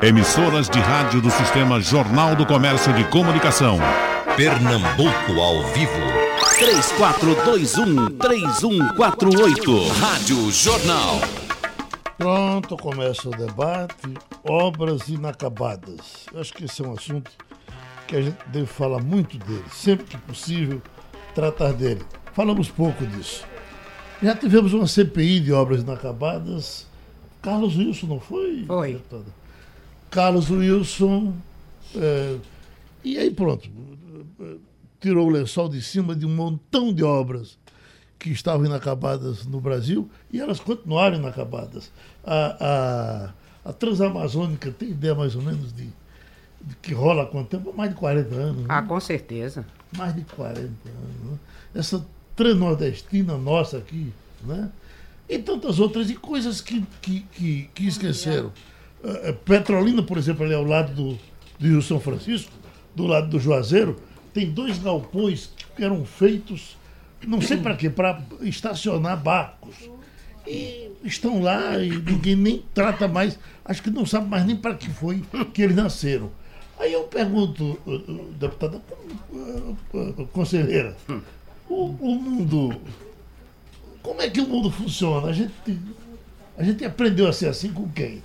Emissoras de rádio do Sistema Jornal do Comércio de Comunicação. Pernambuco ao vivo. 3421-3148. Rádio Jornal. Pronto, começa o debate. Obras inacabadas. Eu acho que esse é um assunto que a gente deve falar muito dele. Sempre que possível, tratar dele. Falamos pouco disso. Já tivemos uma CPI de obras inacabadas. Carlos Wilson, não foi? Foi. deputada? Carlos Wilson. é, e aí pronto. Tirou o lençol de cima de um montão de obras que estavam inacabadas no Brasil e elas continuaram inacabadas. A, a, a Transamazônica tem ideia mais ou menos de, de que rola há quanto tempo? Mais de 40 anos. Ah, né? com certeza. Mais de 40 anos. Né? Essa transnordestina nossa aqui, né? E tantas outras, e coisas que, que, que, que esqueceram. Petrolina, por exemplo, ali ao lado do, do Rio São Francisco, do lado do Juazeiro, tem dois galpões que eram feitos, não sei para quê, para estacionar barcos. E estão lá e ninguém nem trata mais, acho que não sabe mais nem para que foi que eles nasceram. Aí eu pergunto, deputada, conselheira, o, o mundo. Como é que o mundo funciona? A gente, a gente aprendeu a ser assim com quem?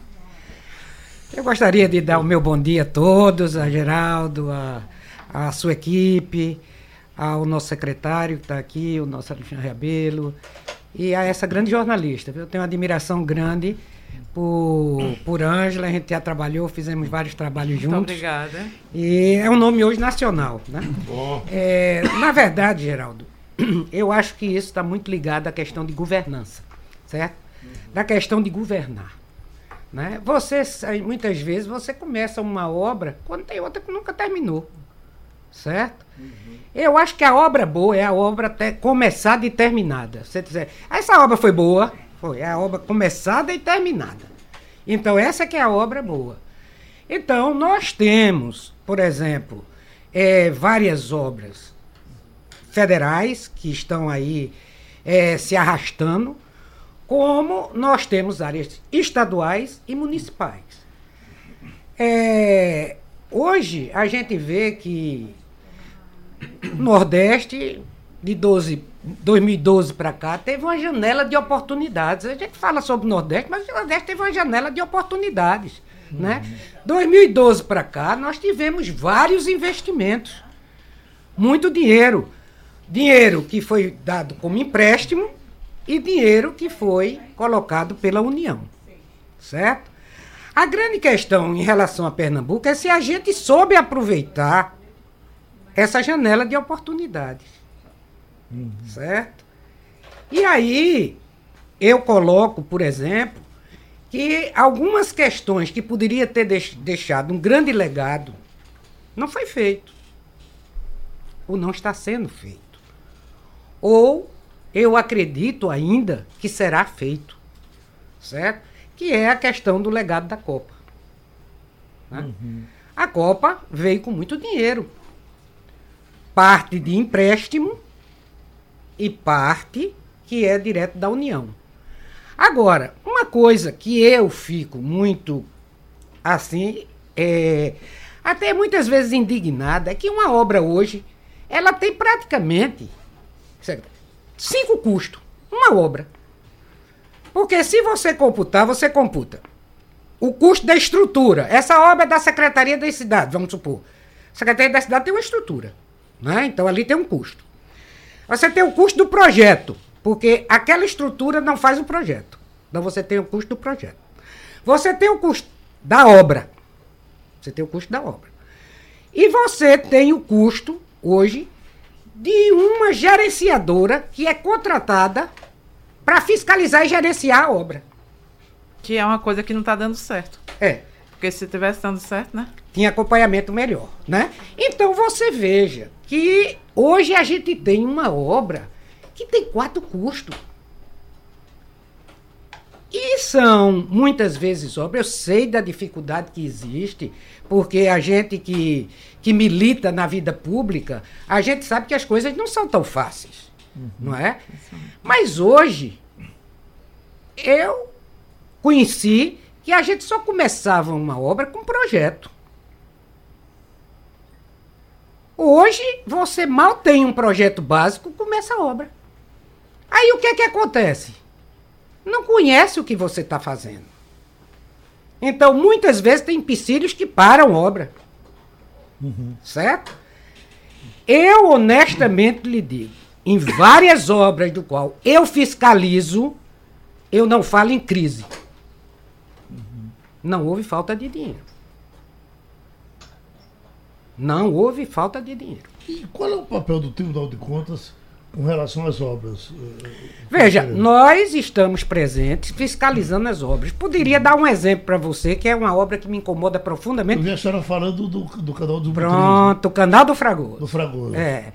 Eu gostaria de dar o meu bom dia a todos, a Geraldo, a, a sua equipe, ao nosso secretário que está aqui, o nosso Alexandre Rabelo, e a essa grande jornalista. Eu tenho uma admiração grande por, por Ângela, a gente já trabalhou, fizemos vários trabalhos Muito juntos. obrigada. E é um nome hoje nacional, né? É, na verdade, Geraldo, eu acho que isso está muito ligado à questão de governança, certo? Da questão de governar. Né? Você, sai- muitas vezes, você começa uma obra quando tem outra que nunca terminou, certo? Eu acho que a obra boa é a obra até começada e terminada. Você dizer, essa obra foi boa, foi é a obra começada e terminada. Então, essa que é a obra boa. Então, nós temos, por exemplo, eh, várias obras federais que estão aí eh, se arrastando, como nós temos áreas estaduais e municipais. Eh, hoje, a gente vê que Nordeste, de 12, 2012 para cá, teve uma janela de oportunidades. A gente fala sobre o Nordeste, mas o Nordeste teve uma janela de oportunidades. Né? 2012 para cá, nós tivemos vários investimentos. Muito dinheiro. Dinheiro que foi dado como empréstimo e dinheiro que foi colocado pela União. Certo? A grande questão em relação a Pernambuco é se a gente soube aproveitar essa janela de oportunidades. Certo? E aí, eu coloco, por exemplo, que algumas questões que poderia ter deix- deixado um grande legado não foi feito. Ou não está sendo feito. Ou eu acredito ainda que será feito. Certo? Que é a questão do legado da Copa. né? A Copa veio com muito dinheiro parte de empréstimo e parte que é direto da União. Agora, uma coisa que eu fico muito assim, é, até muitas vezes indignada, é que uma obra hoje, ela tem praticamente certo, cinco custos, uma obra. Porque se você computar, você computa o custo da estrutura. Essa obra é da Secretaria da Cidade, vamos supor. A Secretaria da Cidade tem uma estrutura. Né? Então ali tem um custo. Você tem o custo do projeto, porque aquela estrutura não faz o projeto. Então você tem o custo do projeto. Você tem o custo da obra. Você tem o custo da obra. E você tem o custo, hoje, de uma gerenciadora que é contratada para fiscalizar e gerenciar a obra. Que é uma coisa que não está dando certo. É. Porque se tivesse dando certo, né? tinha acompanhamento melhor, né? Então você veja que hoje a gente tem uma obra que tem quatro custos. E são muitas vezes obras, eu sei da dificuldade que existe, porque a gente que, que milita na vida pública, a gente sabe que as coisas não são tão fáceis, não é? Mas hoje, eu conheci que a gente só começava uma obra com projeto. Hoje, você mal tem um projeto básico, começa a obra. Aí o que é que acontece? Não conhece o que você está fazendo. Então, muitas vezes tem empecilhos que param obra. Certo? Eu honestamente lhe digo, em várias obras do qual eu fiscalizo, eu não falo em crise. Não houve falta de dinheiro. Não houve falta de dinheiro. E qual é o papel do Tribunal de Contas com relação às obras? eh, Veja, Pereira? nós estamos presentes fiscalizando as obras. Poderia dar um exemplo para você, que é uma obra que me incomoda Eu profundamente. vi a senhora falando do, do canal do Pronto, o Canal do do Fragoso. Fragoso. É.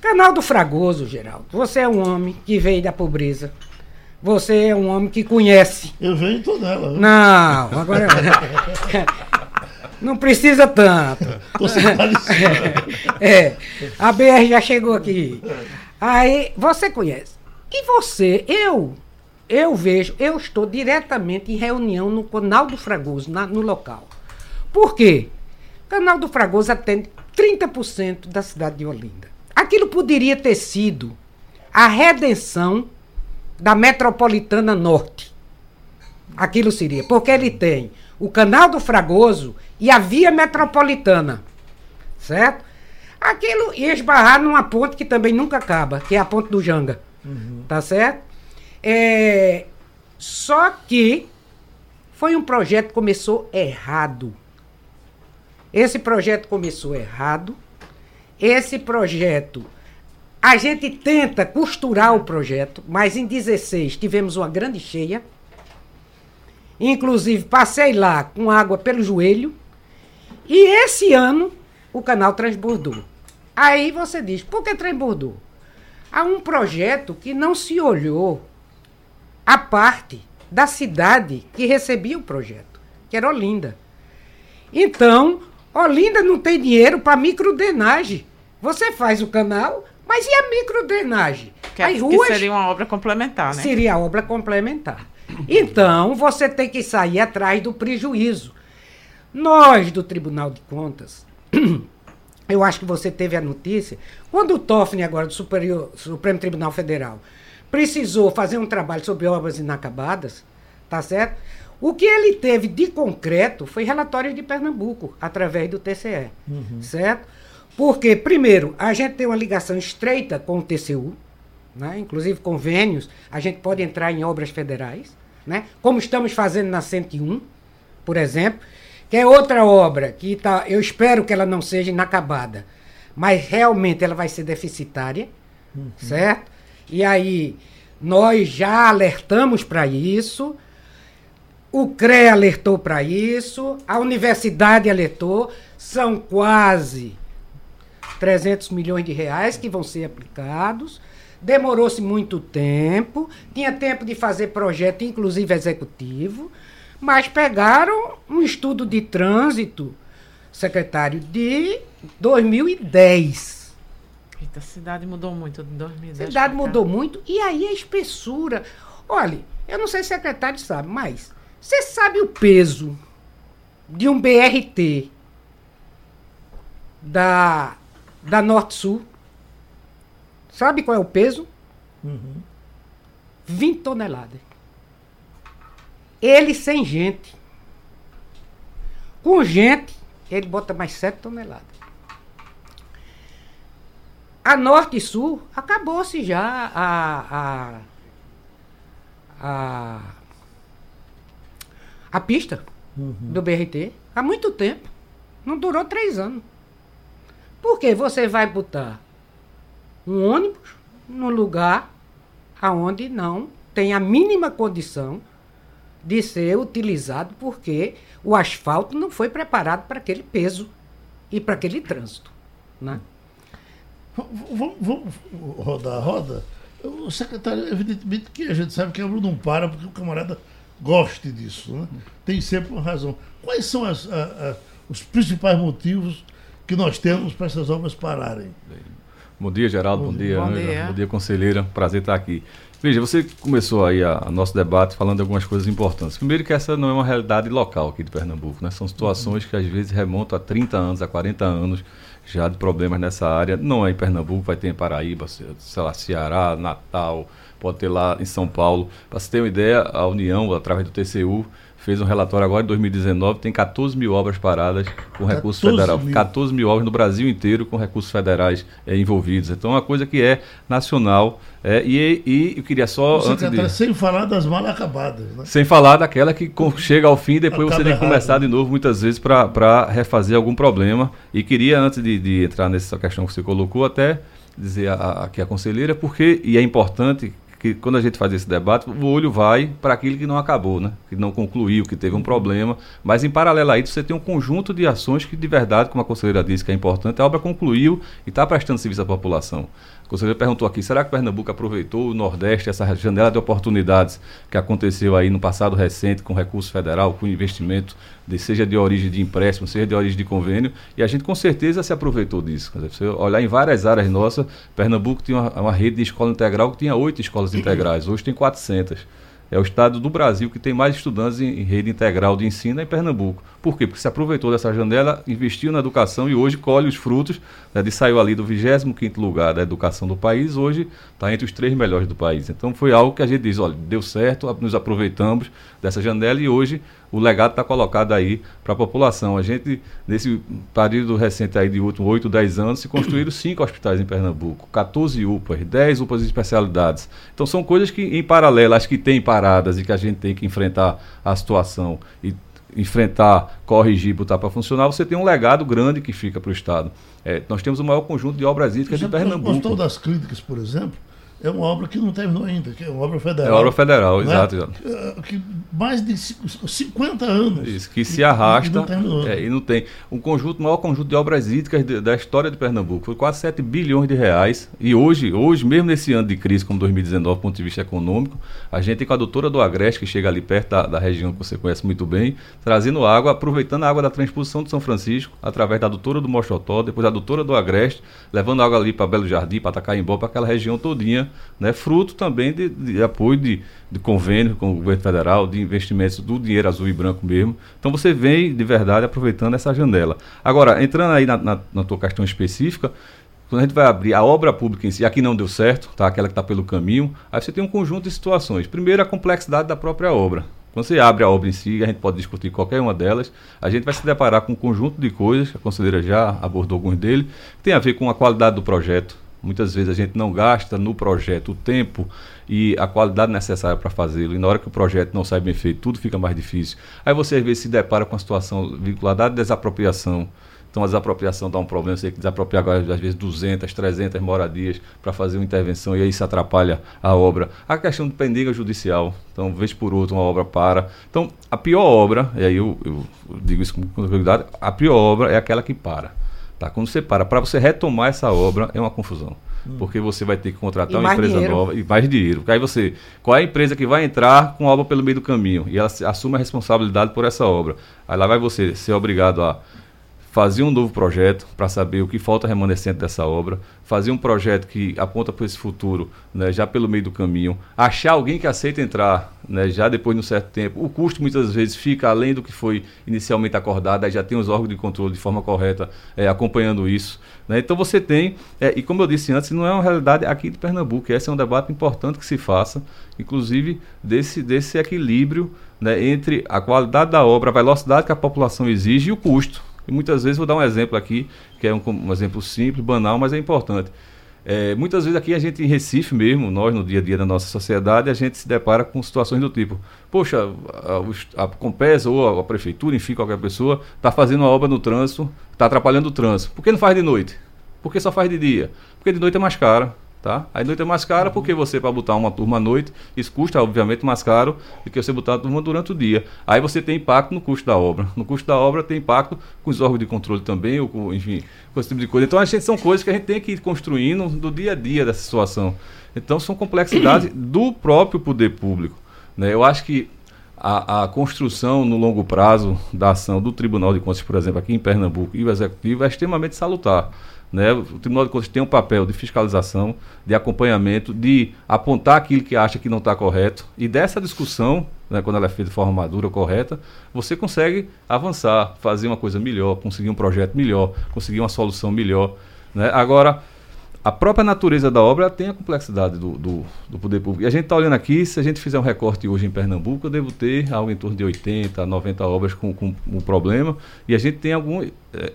Canal do Fragoso, Geraldo. Você é um homem que veio da pobreza. Você é um homem que conhece. Eu venho nela. viu? Não, agora. Não precisa tanto. É, a BR já chegou aqui. Aí, você conhece. E você, eu, eu vejo, eu estou diretamente em reunião no Canal do Fragoso, na- no local. Por quê? Canal do Fragoso atende 30% da cidade de Olinda. Aquilo poderia ter sido a redenção da metropolitana norte. Aquilo seria, porque ele tem o Canal do Fragoso e a Via Metropolitana certo? Aquilo ia esbarrar numa ponte que também nunca acaba, que é a ponte do Janga, tá certo? É, só que foi um projeto que começou errado. Esse projeto começou errado. Esse projeto, a gente tenta costurar o projeto, mas em 16 tivemos uma grande cheia. Inclusive, passei lá com água pelo joelho. E esse ano o canal transbordou. Aí você diz, por que transbordou? Há um projeto que não se olhou a parte da cidade que recebia o projeto, que era Olinda. Então, Olinda não tem dinheiro para microdrenagem. Você faz o canal, mas e a microdrenagem? Que, é- As que ruas seria uma obra complementar, né? seria a obra complementar. Então, você tem que sair atrás do prejuízo. Nós, do Tribunal de Contas, eu acho que você teve a notícia, quando o Toffoli, agora do Superior- Supremo Tribunal Federal, precisou fazer um trabalho sobre obras inacabadas, tá certo? O que ele teve de concreto foi relatório de Pernambuco, através do TCE, certo? Porque, primeiro, a gente tem uma ligação estreita com o TCU, né? inclusive convênios, a gente pode entrar em obras federais, né? como estamos fazendo na 101, por exemplo, que é outra obra que tá, eu espero que ela não seja inacabada, mas realmente ela vai ser deficitária, certo? E aí nós já alertamos para isso, o CRE alertou para isso, a universidade alertou, são quase 300 milhões de reais que vão ser aplicados. Demorou-se muito tempo, tinha tempo de fazer projeto, inclusive executivo, mas pegaram um estudo de trânsito, secretário, de 2010. Eita, a cidade mudou muito de 2010. A cidade mudou muito e aí a espessura. Olha, eu não sei se o secretário sabe, mas você sabe o peso de um BRT da, da Norte Sul? Sabe qual é o peso? 20 toneladas. Ele sem gente. Com gente, ele bota mais 7 toneladas. A Norte e Sul, acabou-se já a, a, a, a pista do BRT há muito tempo. Não durou três anos. Porque você vai botar um ônibus no lugar aonde não tem a mínima condição de ser utilizado porque o asfalto não foi preparado para aquele peso e para aquele trânsito. Né? Vamos, vamos rodar a roda. O secretário, evidentemente que a gente sabe que a obra não para porque o camarada goste disso. Né? Tem sempre uma razão. Quais são as- a- a- os principais motivos que nós temos para essas obras pararem? Bom dia, Geraldo. Bom, bom dia. Bom dia. Bom dia, conselheira. Prazer estar aqui. Veja, você começou aí o nosso debate falando de algumas coisas importantes. Primeiro que essa não é uma realidade local aqui de Pernambuco, né? São situações que às vezes remontam a 30 anos, a 40 anos já de problemas nessa área. Não é em Pernambuco, vai ter em Paraíba, sei lá, Ceará, Natal, pode ter lá em São Paulo. Para você ter uma ideia, a União, através do TCU, fez um relatório agora em 2019, tem 14 mil obras paradas com recursos federais. 14 mil obras no Brasil inteiro com recursos federais é, envolvidos. Então é uma coisa que é nacional. É, e, e eu queria só. Você antes de... Sem falar das mal acabadas. Né? Sem falar daquela que chega ao fim e depois Acaba você tem que começar errado. de novo, muitas vezes, para refazer algum problema. E queria, antes de, de, entrar nessa questão que você colocou, até dizer aqui a, a conselheira, porque, e é importante que quando a gente faz esse debate, o olho vai para aquilo que não acabou, né? que não concluiu, que teve um problema. Mas em paralelo a isso, você tem um conjunto de ações que, de verdade, como a conselheira disse que é importante, a obra concluiu e está prestando serviço à população. Conselheira perguntou aqui, será que Pernambuco aproveitou o Nordeste, essa janela de oportunidades que aconteceu aí no passado recente com recurso federal, com investimento de, seja de origem de empréstimo, seja de origem de convênio, e a gente com certeza se aproveitou disso. Dizer, você olhar em várias áreas nossas, Pernambuco tinha uma, uma rede de escola integral que tinha oito escolas integrais, hoje tem 400. É o estado do Brasil que tem mais estudantes em, em rede integral de ensino em Pernambuco. Por quê? Porque se aproveitou dessa janela, investiu na educação e hoje colhe os frutos né, de saiu ali do 25º lugar da educação do país, hoje está entre os três melhores do país. Então foi algo que a gente diz, olha, deu certo, nos aproveitamos dessa janela e hoje o legado está colocado aí para a população. A gente, nesse período recente aí de últimos 8, 10 anos, se construíram cinco hospitais em Pernambuco, 14 UPAs, 10 UPAs de especialidades. Então são coisas que, em paralelo, acho que tem paradas e que a gente tem que enfrentar a situação e enfrentar, corrigir, botar para funcionar, você tem um legado grande que fica para o Estado. É, nós temos o maior conjunto de obras hídricas de Pernambuco. Gostou das clínicas, por exemplo? É uma obra que não terminou ainda, que é uma obra federal. É obra federal, né? exato, exato. É, que mais de 50 anos. Isso, que se arrasta e, não, é, e não tem. Um conjunto, o maior conjunto de obras hídricas de, da história de Pernambuco. Foi quase 7 bilhões de reais. E hoje, hoje, mesmo nesse ano de crise, como 2019, do ponto de vista econômico, a gente tem com a doutora do Agreste, que chega ali perto da, da região que você conhece muito bem, trazendo água, aproveitando a água da transposição de São Francisco, através da doutora do Mochotó, depois a doutora do Agreste, levando água ali para Belo Jardim, para Tacaimbó, para aquela região todinha né, fruto também de, de apoio de, de, convênio com o governo federal, de investimentos do dinheiro azul e branco mesmo. Então você vem de verdade aproveitando essa janela. Agora, entrando aí na, na, na tua questão específica, quando a gente vai abrir a obra pública em si, aqui não deu certo, tá? aquela que está pelo caminho, aí você tem um conjunto de situações. Primeiro, a complexidade da própria obra. Quando você abre a obra em si, a gente pode discutir qualquer uma delas, a gente vai se deparar com um conjunto de coisas, a conselheira já abordou alguns deles, que tem a ver com a qualidade do projeto, Muitas vezes a gente não gasta no projeto o tempo e a qualidade necessária para fazê-lo. E na hora que o projeto não sai bem feito, tudo fica mais difícil. Aí você às vezes se depara com a situação vinculada à desapropriação. Então a desapropriação dá um problema, você tem que desapropriar às vezes 200, 300 moradias para fazer uma intervenção e aí isso atrapalha a obra. A questão de pendiga judicial, então vez por outra uma obra para. Então a pior obra, e aí eu, eu digo isso com tranquilidade, a pior obra é aquela que para. Tá? Quando você para, para você retomar essa obra, é uma confusão. Hum. Porque você vai ter que contratar uma empresa dinheiro. nova e mais dinheiro. Aí você, qual é a empresa que vai entrar com a obra pelo meio do caminho? E ela assume a responsabilidade por essa obra. Aí lá vai você ser obrigado a fazer um novo projeto para saber o que falta remanescente dessa obra, fazer um projeto que aponta para esse futuro, né, já pelo meio do caminho, achar alguém que aceita entrar, né, já depois de um certo tempo. O custo muitas vezes fica além do que foi inicialmente acordado, aí já tem os órgãos de controle de forma correta é, acompanhando isso. Né? Então você tem, é, e como eu disse antes, não é uma realidade aqui de Pernambuco, esse é um debate importante que se faça, inclusive desse, desse equilíbrio né, entre a qualidade da obra, a velocidade que a população exige e o custo. E muitas vezes, vou dar um exemplo aqui, que é um, um exemplo simples, banal, mas é importante. É, muitas vezes aqui a gente em Recife mesmo, nós no dia a dia da nossa sociedade, a gente se depara com situações do tipo, poxa, a, a Compesa ou a, a, prefeitura, enfim, qualquer pessoa, está fazendo uma obra no trânsito, está atrapalhando o trânsito. Por que não faz de noite? Por que só faz de dia? Porque de noite é mais cara. Tá? A noite é mais cara porque você, para botar uma turma à noite, isso custa, obviamente, mais caro do que você botar a turma durante o dia. Aí você tem impacto no custo da obra. No custo da obra tem impacto com os órgãos de controle também, ou com, enfim, com esse tipo de coisa. Então, a gente são coisas que a gente tem que ir construindo do dia a dia dessa situação. Então, são complexidades do próprio poder público. Né? Eu acho que a, a, construção no longo prazo da ação do Tribunal de Contas, por exemplo, aqui em Pernambuco e o Executivo é extremamente salutar. Né? O Tribunal de Contas tem um papel de fiscalização, de acompanhamento, de apontar aquilo que acha que não está correto. E dessa discussão, né, quando ela é feita de forma madura, correta, você consegue avançar, fazer uma coisa melhor, conseguir um projeto melhor, conseguir uma solução melhor. Né? Agora, a própria natureza da obra tem a complexidade do, do, do poder público. E a gente está olhando aqui, se a gente fizer um recorte hoje em Pernambuco, eu devo ter algo em torno de 80, 90 obras com, com um problema. E a gente tem algum,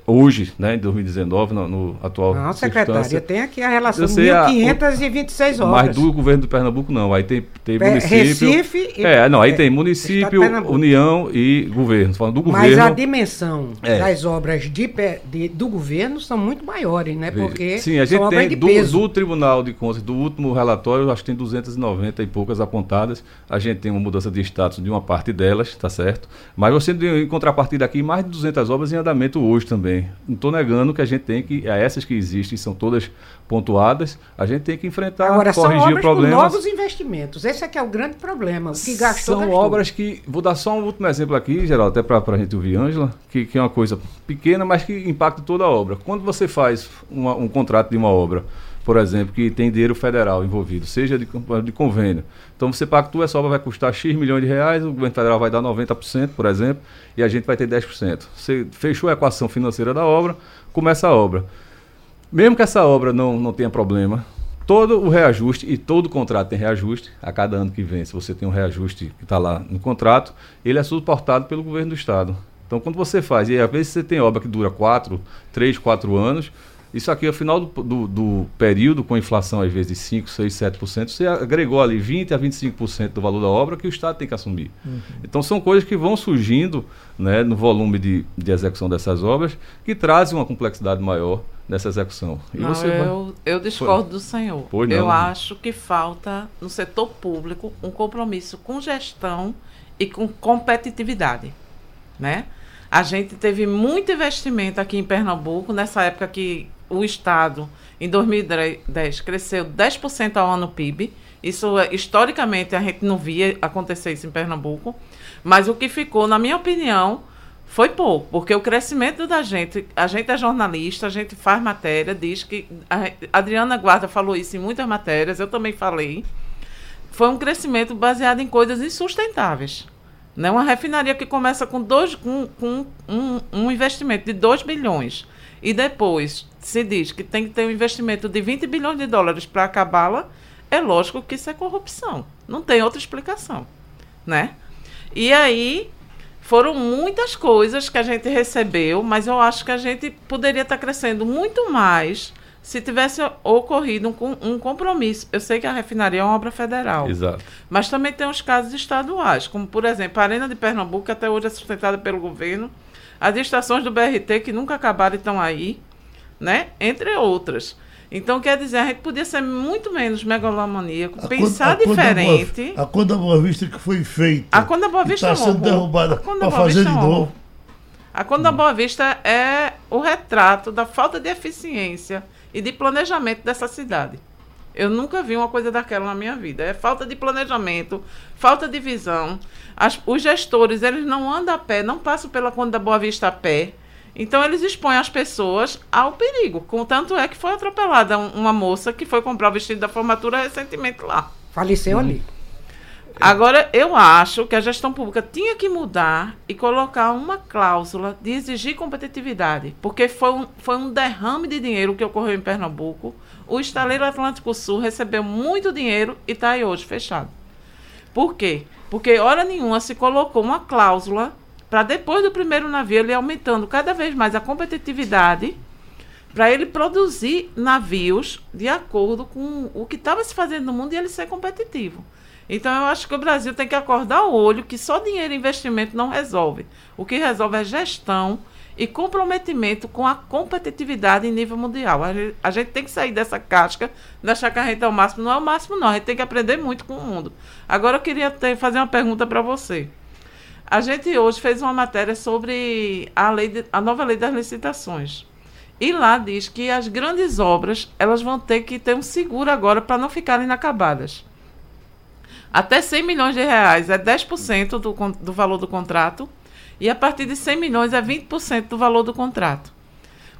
hoje, né, em 2019, no, no atual. Não, secretária, tem aqui a relação de 1.526 obras. Mas do governo do Pernambuco não. Aí tem, tem município. Recife. É, não, aí é, tem município, União e governo. Falando do governo. Mas a dimensão é. das obras de, de, do governo são muito maiores, né? Porque Sim, a gente tem do, do, Tribunal de Contas, do último relatório, acho que tem 290 e poucas apontadas. A gente tem uma mudança de status de uma parte delas, tá certo? Mas você tem em contrapartida aqui mais de 200 obras em andamento hoje também. Não estou negando que a gente tem que, essas que existem, são todas pontuadas, a gente tem que enfrentar, Agora, corrigir são obras problemas. Com novos investimentos. Esse é que é o grande problema. O que gastou, São gastou. obras que. Vou dar só um último exemplo aqui, geral, até para a gente ouvir, Ângela, que, que é uma coisa pequena, mas que impacta toda a obra. Quando você faz uma, um contrato de uma obra, por exemplo, que tem dinheiro federal envolvido, seja de, de convênio. Então você pactua, essa obra vai custar X milhões de reais, o governo federal vai dar 90%, por exemplo, e a gente vai ter 10%. Você fechou a equação financeira da obra, começa a obra. Mesmo que essa obra não, não tenha problema, todo o reajuste, e todo contrato tem reajuste, a cada ano que vem, se você tem um reajuste que está lá no contrato, ele é suportado pelo governo do Estado. Então, quando você faz, e às vezes você tem obra que dura 4, 3, 4 anos, isso aqui, ao final do, do, do, período, com inflação às vezes de 5, 6, 7%, você agregou ali 20% a 25% do valor da obra que o Estado tem que assumir. Uhum. Então, são coisas que vão surgindo né, no volume de, de execução dessas obras que trazem uma complexidade maior nessa execução. E não, eu, vai... eu discordo do senhor. Pois eu acho que falta no setor público um compromisso com gestão e com competitividade, né? A gente teve muito investimento aqui em Pernambuco nessa época que o estado em 2010 cresceu 10% ao ano PIB. Isso historicamente a gente não via acontecer isso em Pernambuco, mas o que ficou, na minha opinião, foi pouco, porque o crescimento da gente, a gente é jornalista, a gente faz matéria, diz que. A Adriana Guarda falou isso em muitas matérias, eu também falei. Foi um crescimento baseado em coisas insustentáveis. Né? Uma refinaria que começa com, dois, com, com um, um investimento de 2 bilhões e depois se diz que tem que ter um investimento de 20 bilhões de dólares para acabá-la, é lógico que isso é corrupção. Não tem outra explicação. Né? E aí foram muitas coisas que a gente recebeu, mas eu acho que a gente poderia estar crescendo muito mais se tivesse ocorrido um, um, compromisso. Eu sei que a refinaria é uma obra federal. Exato. Mas também tem os casos estaduais, como, por exemplo, a Arena de Pernambuco, que até hoje é sustentada pelo governo, as estações do BRT, que nunca acabaram e estão aí, né? entre outras. Então, quer dizer, a gente podia ser muito menos megalomaníaco, a pensar conta, diferente. A Conda Boa Vista que foi feita. A Conda Boa Vista está é sendo derrubada para fazer de é novo. A Conda Boa Vista é o retrato da falta de eficiência e de planejamento dessa cidade. Eu nunca vi uma coisa daquela na minha vida. É falta de planejamento, falta de visão. As, os gestores, eles não andam a pé, não passam pela Conda Boa Vista a pé então eles expõem as pessoas ao perigo. Contanto é que foi atropelada uma moça que foi comprar o vestido da formatura recentemente lá. Faleceu ali. Agora, eu acho que a gestão pública tinha que mudar e colocar uma cláusula de exigir competitividade, porque foi um, foi um derrame de dinheiro que ocorreu em Pernambuco. O estaleiro Atlântico Sul recebeu muito dinheiro e está aí hoje fechado. Por quê? Porque, hora nenhuma, se colocou uma cláusula para depois do primeiro navio ele aumentando cada vez mais a competitividade para ele produzir navios de acordo com o que estava se fazendo no mundo e ele ser competitivo. Então eu acho que o Brasil tem que acordar o olho que só dinheiro e investimento não resolve. O que resolve é gestão e comprometimento com a competitividade em nível mundial. A gente tem que sair dessa casca de achar que a gente é o máximo. Não é o máximo, não. A gente tem que aprender muito com o mundo. Agora eu queria ter, fazer uma pergunta para você. A gente hoje fez uma matéria sobre a, lei de, a nova lei das licitações. E lá diz que as grandes obras elas vão ter que ter um seguro agora para não ficarem inacabadas. Até 100 milhões de reais é 10% do, do valor do contrato e a partir de 100 milhões é 20% do valor do contrato.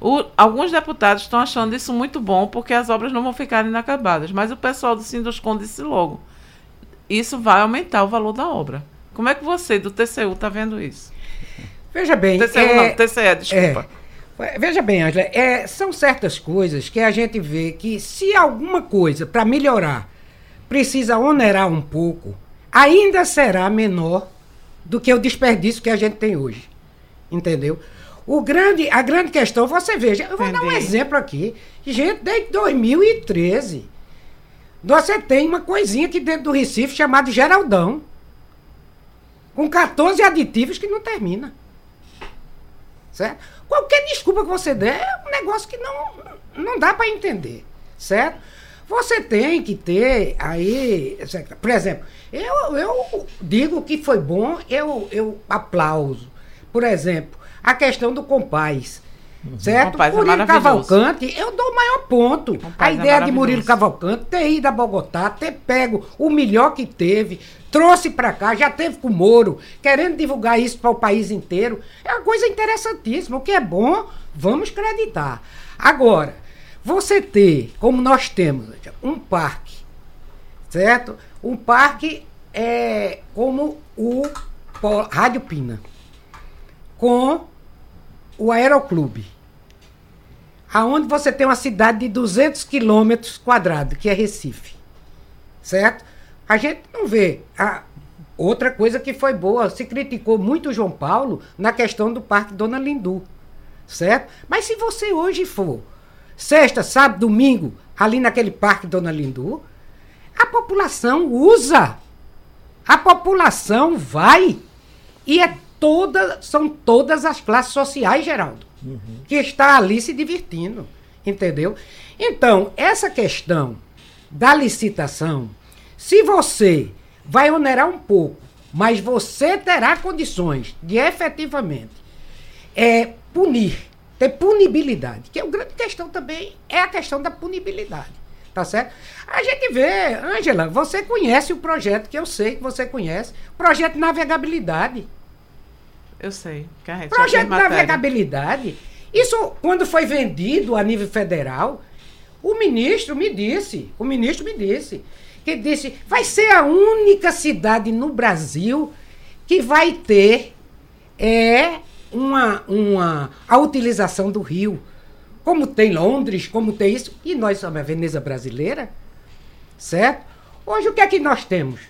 O, alguns deputados estão achando isso muito bom porque as obras não vão ficar inacabadas, mas o pessoal do Sinduscon disse logo, isso vai aumentar o valor da obra. Como é que você, do TCU, está vendo isso? Veja bem. TCU é, não, TCE, desculpa. É, veja bem, Angela, é, são certas coisas que a gente vê que se alguma coisa para melhorar precisa onerar um pouco, ainda será menor do que o desperdício que a gente tem hoje. Entendeu? O grande, a grande questão, você veja, eu vou Entendi. dar um exemplo aqui. Gente, desde 2013, você tem uma coisinha aqui dentro do Recife chamada Geraldão. Com 14 aditivos que não termina. Certo? Qualquer desculpa que você der é um negócio que não, não dá para entender. Certo? Você tem que ter aí. Por exemplo, eu, eu digo que foi bom, eu, eu aplauso. Por exemplo, a questão do compás. Uhum. Certo? Compaz é Murilo é Cavalcante, eu dou o maior ponto. a é ideia é de Murilo Cavalcante ter ido a Bogotá, ter pego o melhor que teve, trouxe para cá, já teve com o Moro, querendo divulgar isso para o país inteiro. É uma coisa interessantíssima. O que é bom, vamos acreditar. Agora, você ter, como nós temos, um parque, certo? Um parque é como o Rádio Pina, com o Aeroclube, aonde você tem uma cidade de 200 quilômetros quadrados, que é Recife, certo? A gente não vê. A outra coisa que foi boa, se criticou muito o João Paulo na questão do Parque Dona Lindu, certo? Mas se você hoje for sexta, sábado, domingo, ali naquele parque Dona Lindu, a população usa. A população vai. E é toda, são todas as classes sociais, Geraldo, uhum. que está ali se divertindo. Entendeu? Então, essa questão da licitação, se você vai onerar um pouco, mas você terá condições de efetivamente é, punir ter punibilidade. Que é a grande questão também é a questão da punibilidade. Tá certo? A gente vê, Ângela, você conhece o projeto que eu sei que você conhece, projeto de navegabilidade. Eu sei. A gente projeto de navegabilidade. Isso, quando foi vendido a nível federal, o ministro me disse, o ministro me disse, que disse, vai ser a única cidade no Brasil que vai ter é, uma, uma, a utilização do rio. Como tem Londres, como tem isso. E nós somos a Veneza brasileira, certo? Hoje o que é que nós temos?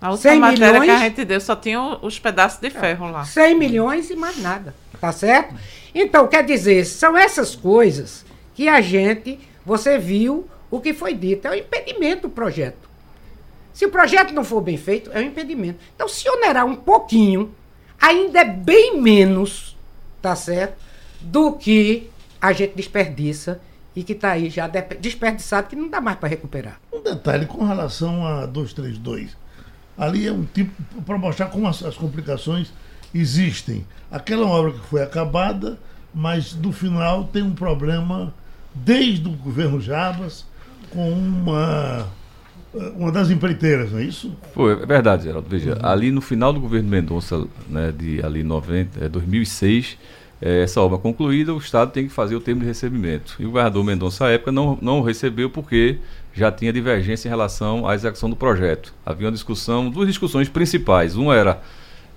A última 100 matéria milhões, que a gente deu só tinha os pedaços de ferro lá. 100 milhões e mais nada, tá certo? Então, quer dizer, são essas coisas que a gente, você viu o que foi dito, é um impedimento do projeto. Se o projeto não for bem feito, é um impedimento. Então, se onerar um pouquinho ainda é bem menos, tá certo? Do que a gente desperdiça e que está aí já desperdiçado, que não dá mais para recuperar. Um detalhe com relação a 232. Ali é um tipo, para mostrar como as, as, complicações existem. Aquela obra que foi acabada, mas no final tem um problema desde o governo Jabas com uma uma das empreiteiras, não é isso? Foi, é verdade, Geraldo. Veja, uhum. ali no final do governo Mendonça, né, de ali 90, é, 2006, é, essa obra concluída, o Estado tem que fazer o termo de recebimento. E o governador Mendonça, à época, não, não recebeu porque já tinha divergência em relação à execução do projeto. Havia uma discussão, duas discussões principais. Uma era,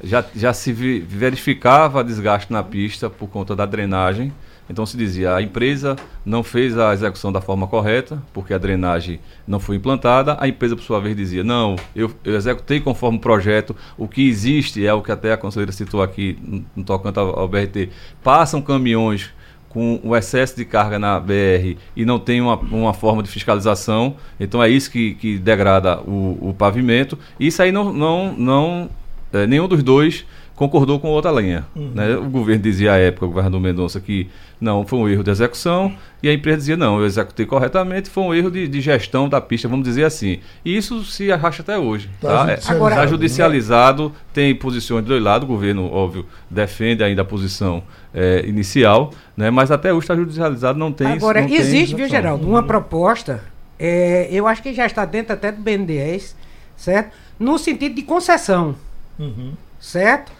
já, já se verificava desgaste na pista por conta da drenagem, então se dizia, a empresa não fez a execução da forma correta, porque a drenagem não foi implantada. A empresa, por sua vez, dizia, não, eu, eu executei conforme o projeto. O que existe, é o que até a conselheira citou aqui, no tocante ao, BRT, passam caminhões com o excesso de carga na BR e não tem uma, uma forma de fiscalização. Então é isso que, que degrada o, o pavimento. Isso aí não, não, não é, nenhum dos dois concordou com outra linha. Uhum. Né? O governo dizia à época, o governador Mendonça, que não, foi um erro de execução, e a empresa dizia, não, eu executei corretamente, foi um erro de, de gestão da pista, vamos dizer assim. E isso se arrasta até hoje. Está tá? judicializado, Agora, tá judicializado tem posições do dois lados, o governo, óbvio, defende ainda a posição é, inicial, né? mas até hoje está judicializado, não tem Agora, não existe, tem viu, Geraldo, uma proposta, é, eu acho que já está dentro até do BNDES, certo? No sentido de concessão, uhum. certo?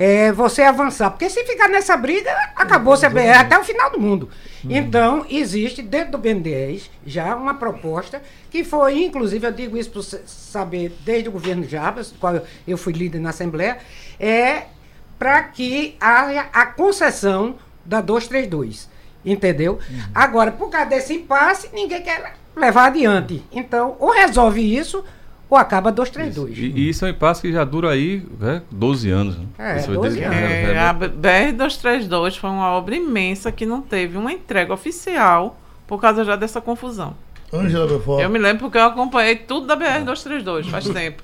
É você avançar, porque se ficar nessa briga, acabou-se a BR até o final do mundo. Uhum. Então, existe dentro do BNDES já uma proposta que foi, inclusive, eu digo isso para saber desde o governo Jabas, qual eu fui líder na Assembleia, é para que haja a concessão da 232. Entendeu? Uhum. Agora, por causa desse impasse, ninguém quer levar adiante. Então, ou resolve isso, ou acaba 232. Isso. E, e isso é um impasse que já dura aí né, 12 anos. Né? É, 12 anos. É, a BR-232 foi uma obra imensa que não teve uma entrega oficial por causa já dessa confusão. Angela Belfort. Eu me lembro porque eu acompanhei tudo da BR-232 faz tempo.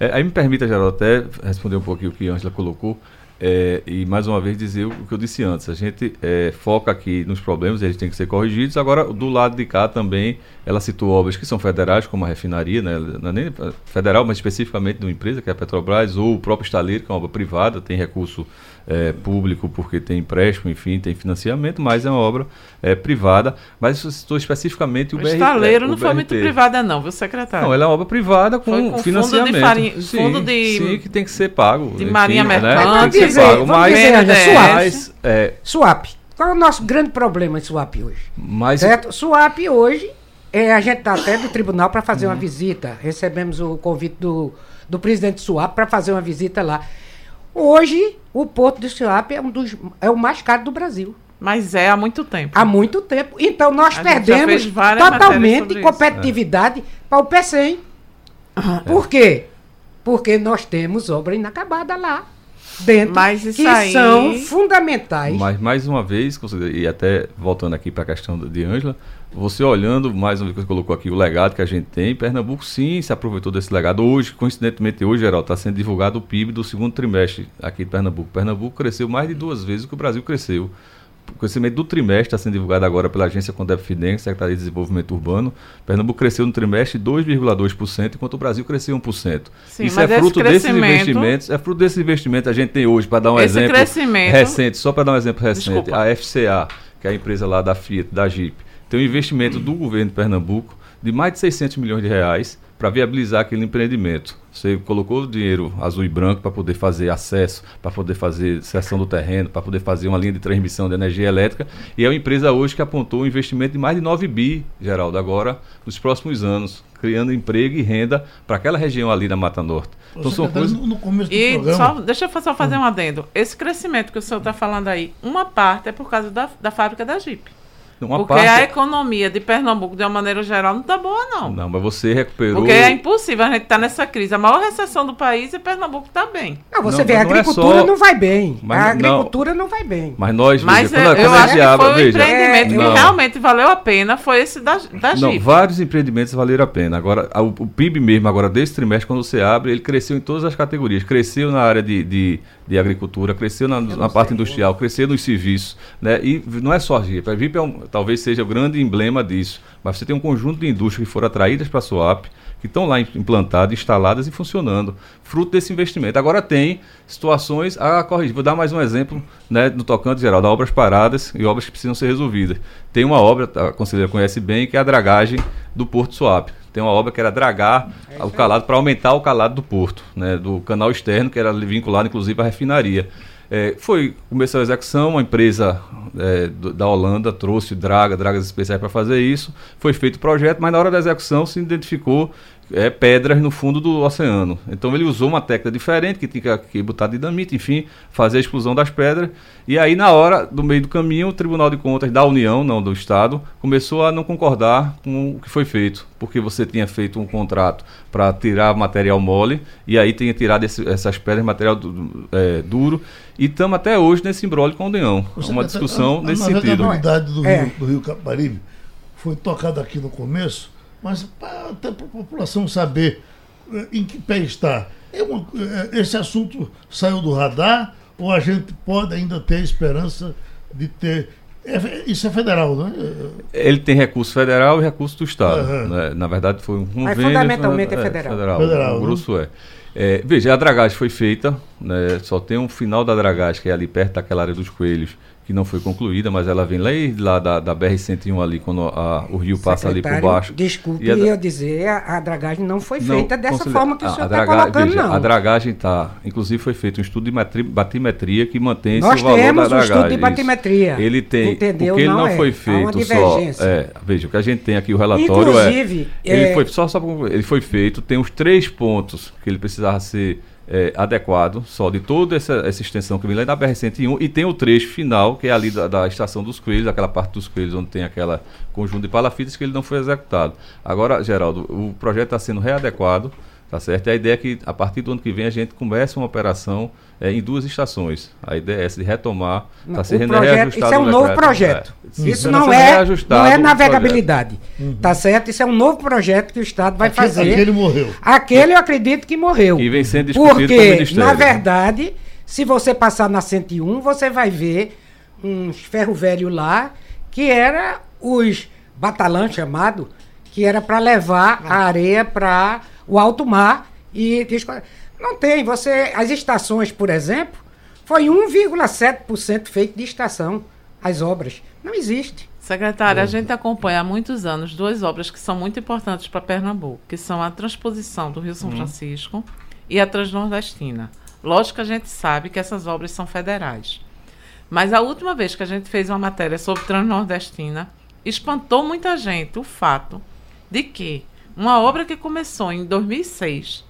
É, aí me permita, Geraldo, até responder um pouquinho o que a Angela colocou. É, e mais uma vez dizer o que eu disse antes, a gente é, foca aqui nos problemas, eles têm que ser corrigidos. Agora, do lado de cá também, ela citou obras que são federais, como a refinaria, né? não é nem federal, mas especificamente de uma empresa, que é a Petrobras, ou o próprio estaleiro, que é uma obra privada, tem recurso é, público porque tem empréstimo, enfim, tem financiamento, mas é uma obra é, privada. Mas isso citou especificamente o, o BRT. estaleiro não foi muito privada não, viu, secretário? Não, ela é uma obra privada com, com financiamento. Fundo de, farinha, sim, fundo de... Sim, que tem que ser pago. De marinha né? mercante. Tem que ser pago, mas... Dizer, é. Mas, é, swap. Qual é o nosso grande problema em swap hoje? Mas... Certo? Swap hoje, é, a gente está até no tribunal para fazer uhum. uma visita. Recebemos o convite do, do presidente Swap para fazer uma visita lá. Hoje, o Porto de Suape é, um dos, é o mais caro do Brasil. Mas é há muito tempo. Há muito tempo. Então nós a perdemos totalmente competitividade para o PCM. É. Por quê? Porque nós temos obra inacabada lá dentro Mas que aí... são fundamentais. Mas mais uma vez, e até voltando aqui para a questão de Ângela, você olhando, mais uma vez que você colocou aqui, o legado que a gente tem, Pernambuco sim se aproveitou desse legado. Hoje, coincidentemente, hoje, Geraldo, está sendo divulgado o PIB do segundo trimestre aqui de Pernambuco. Pernambuco cresceu mais de duas vezes o que o Brasil cresceu. O crescimento do trimestre está sendo divulgado agora pela agência Condep Fidem, Secretaria de Desenvolvimento Urbano. Pernambuco cresceu no trimestre 2,2%, enquanto o Brasil cresceu 1%. Sim, Isso é fruto desses investimentos. É fruto desses investimentos que a gente tem hoje, para dar um exemplo recente, só para dar um exemplo recente, Desculpa. a FCA, que é a empresa lá da Fiat, da Jeep tem um investimento do governo de Pernambuco de mais de 600 milhões de reais para viabilizar aquele empreendimento. Você colocou o dinheiro azul e branco para poder fazer acesso, para poder fazer cessão do terreno, para poder fazer uma linha de transmissão de energia elétrica. E é uma empresa hoje que apontou um investimento de mais de 9 bi, Geraldo, agora, nos próximos anos, criando emprego e renda para aquela região ali da Mata Norte. Então são coisas... no começo do e programa... só, deixa eu só fazer um adendo. Esse crescimento que o senhor está falando aí, uma parte é por causa da, da fábrica da Jeep. Uma Porque parte... a economia de Pernambuco, de uma maneira geral, não está boa, não. Não, mas você recuperou. Porque é impossível, a gente está nessa crise. A maior recessão do país e Pernambuco está bem. Não, você não, vê, a agricultura não, é só... não, vai bem. Mas, a agricultura não, vai bem. Mas nós, mas veja, quando, eu quando acho que foi um veja, empreendimento é, que realmente valeu a pena, foi esse da, da Não, vários empreendimentos valeram a pena. Agora, o, o, PIB mesmo, agora desse trimestre, quando você abre, ele cresceu em todas as categorias. Cresceu na área de, de, de agricultura, cresceu na, na parte industrial, cresceu nos serviços. Né? E não é só a GIP. A GIP é um, talvez seja o grande emblema disso. Mas você tem um conjunto de indústrias que foram atraídas para a SWAP, que estão lá implantadas, instaladas e funcionando, fruto desse investimento. Agora tem situações a corrigir. Vou dar mais um exemplo né, no tocante geral, de obras paradas e obras que precisam ser resolvidas. Tem uma obra, a conselheira conhece bem, que é a dragagem do Porto Swap. Tem uma obra que era dragar é o calado para aumentar o calado do porto, né, do canal externo, que era vinculado inclusive à refinaria. É, foi, começou a execução, uma empresa é, da Holanda trouxe draga, dragas especiais para fazer isso. Foi feito o projeto, mas na hora da execução se identificou é, pedras no fundo do oceano. Então ele usou uma técnica diferente, que tinha que botar dinamite, enfim, fazer a explosão das pedras. E aí, na hora, do meio do caminho, o Tribunal de Contas da União, não do Estado, começou a não concordar com o que foi feito, porque você tinha feito um contrato para tirar material mole, e aí tinha tirado esse, essas pedras, material du, é, duro, e estamos até hoje nesse embrólio com a União. Você uma discussão a, nesse sentido. A novidade do, é. Rio, do Rio Caparibe foi tocada aqui no começo, mas até para a população saber eh, em que pé está. É uma, eh, esse assunto saiu do radar ou a gente pode ainda ter esperança de ter. É, isso é federal, não é? Ele tem recurso federal e recurso do Estado. Uhum. Né? Na verdade, foi um convênio. Mas fundamentalmente é, é federal. federal. federal o grosso é. é. Veja, a dragagem foi feita, né, só tem um final da dragagem, que é ali perto daquela área dos coelhos, que não foi concluída, mas ela vem lá, da, da BR-101 ali, quando a, o rio passa ali por baixo. Desculpe a, eu dizer, a, a, dragagem não foi feita não, dessa forma que o senhor está colocando, veja, não. A dragagem está, inclusive foi feito um estudo de batimetria que mantém Nós esse valor da dragagem. Nós temos um estudo de batimetria. Ele tem, Entendeu? porque ele não, não é. foi feito só, é, veja, o que a gente tem aqui, o relatório é- inclusive, é, ele foi, só, só, ele foi feito, tem os três pontos que ele precisava ser é, adequado, só de toda essa, essa extensão que vem lá da BR-101 e tem o trecho final, que é ali da, da, estação dos Coelhos, aquela parte dos Coelhos onde tem aquela conjunto de palafitas que ele não foi executado. Agora, Geraldo, o projeto está sendo readequado, tá certo? E a ideia é que a partir do ano que vem a gente comece uma operação é, em duas estações. A ideia é essa de retomar, está sendo projeto, reajustado. Isso é um novo projeto. É. Isso não tá é, não é navegabilidade. Uhum. Tá certo? Isso é um novo projeto que o Estado vai aquele, fazer. Aquele morreu. Aquele eu acredito que morreu. E vem sendo discutido Porque, na verdade, se você passar na 101, você vai ver uns ferro velho lá, que era os batalhão chamado, que era para levar a areia para o alto mar e não tem. Você, as estações, por exemplo, foi 1,7% feito de estação, as obras. Não existe. Secretária, a gente acompanha há muitos anos duas obras que são muito importantes para Pernambuco, que são a transposição do Rio São hum. Francisco e a Transnordestina. Lógico que a gente sabe que essas obras são federais. Mas a última vez que a gente fez uma matéria sobre Transnordestina, espantou muita gente o fato de que uma obra que começou em 2006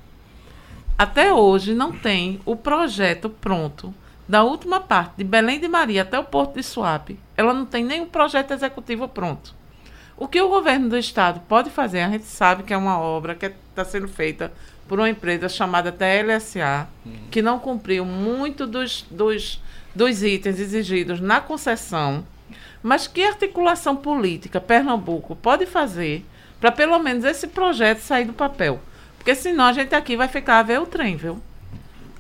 até hoje não tem o projeto pronto da última parte, de Belém de Maria até o Porto de Suape. Ela não tem nenhum projeto executivo pronto. O que o governo do estado pode fazer, a gente sabe que é uma obra que está sendo feita por uma empresa chamada TLSA, hum. que não cumpriu muito dos, dos, dos itens exigidos na concessão, mas que articulação política Pernambuco pode fazer para pelo menos esse projeto sair do papel? Porque senão a gente aqui vai ficar a ver o trem, viu?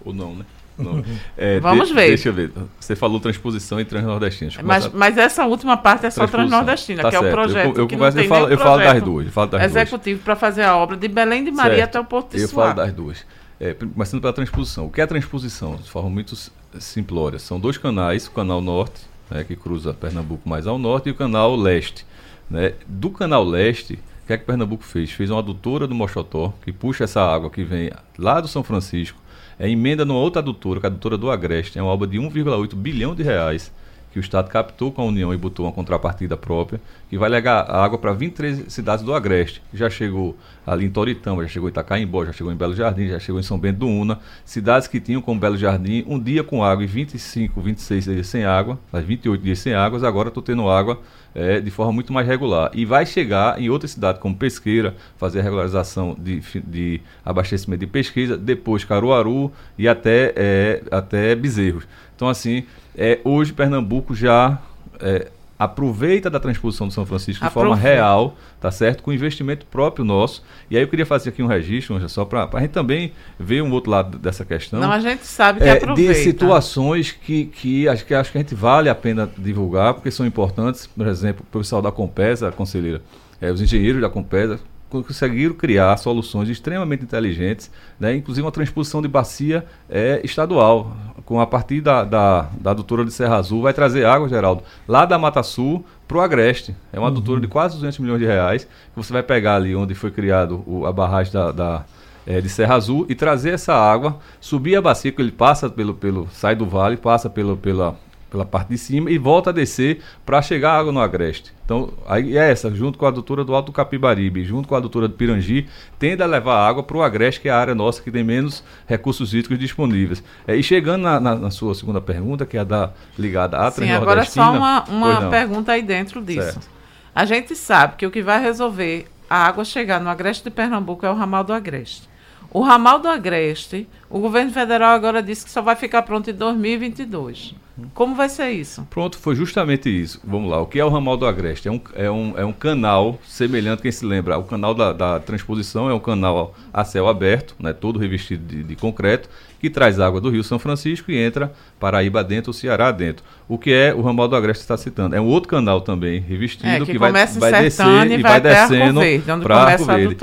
Ou não, né? Não. É, Vamos de, ver. Deixa eu ver. Você falou transposição e transnordestina. Mas, mas essa última parte é só transnordestina, tá que certo. é o projeto. Eu, eu, que eu, falo, eu falo das duas. Falo das executivo para fazer a obra de Belém de Maria certo. até o Porto de Eu falo das duas. É, começando pela transposição. O que é a transposição? De forma muito simplória. São dois canais, o canal norte, né, que cruza Pernambuco mais ao norte, e o canal leste. Né? Do canal leste, que é que Pernambuco fez? Fez uma adutora do Mochotó, que puxa essa água que vem lá do São Francisco, é emenda numa outra adutora, que é a adutora do Agreste, é uma obra de 1,8 bilhão de reais, que o Estado captou com a União e botou uma contrapartida própria, que vai legar água para 23 cidades do Agreste. Já chegou ali em Toritama, já chegou em Itacaimbó, já chegou em Belo Jardim, já chegou em São Bento do Una. Cidades que tinham como Belo Jardim um dia com água e 25, 26 dias sem água, 28 dias sem água, agora estou tendo água é, de forma muito mais regular. E vai chegar em outras cidades como Pesqueira, fazer a regularização de, de abastecimento de pesquisa, depois Caruaru e até, é, até Bezerros. Então, assim, é, hoje Pernambuco já é, aproveita da transposição do São Francisco de forma real, tá certo? Com investimento próprio nosso. E aí eu queria fazer aqui um registro, só para a gente também ver um outro lado dessa questão. Não, a gente sabe que é, aproveita. De situações que, que, acho, que acho que a gente vale a pena divulgar, porque são importantes. Por exemplo, o pessoal da Compesa, conselheira, é, os engenheiros da Compesa, conseguiram criar soluções extremamente inteligentes, né? inclusive uma transposição de bacia é, estadual, com a partir da, da, da adutora de Serra Azul, vai trazer água, Geraldo, lá da Mata Sul para o Agreste. É uma uhum. adutora de quase 200 milhões de reais, que você vai pegar ali onde foi criado o, a barragem da, da é, de Serra Azul e trazer essa água, subir a bacia, que ele passa pelo, pelo sai do vale, passa pelo, pela, pela parte de cima e volta a descer para chegar água no Agreste. Então, aí é essa, junto com a adutora do Alto Capibaribe, junto com a adutora do Pirangi, tende a levar água para o Agreste, que é a área nossa que tem menos recursos hídricos disponíveis. É, e chegando na, na, na, sua segunda pergunta, que é a da ligada à Sim, agora só uma, uma pergunta aí dentro disso. Certo. A gente sabe que o que vai resolver a água chegar no Agreste de Pernambuco é o ramal do Agreste. O ramal do Agreste, o governo federal agora disse que só vai ficar pronto em 2022. Como vai ser isso? Pronto, foi justamente isso. Vamos lá. O que é o ramal do Agreste? É um, é um, é um canal semelhante, quem se lembra, o canal da, da transposição é um canal a céu aberto, né, todo revestido de, de concreto, que traz água do Rio São Francisco e entra Paraíba dentro, o Ceará dentro. O que é o ramal do Agreste está citando? É um outro canal também revestido é, que, que vai, vai descer e vai, vai descendo para Arco Verde.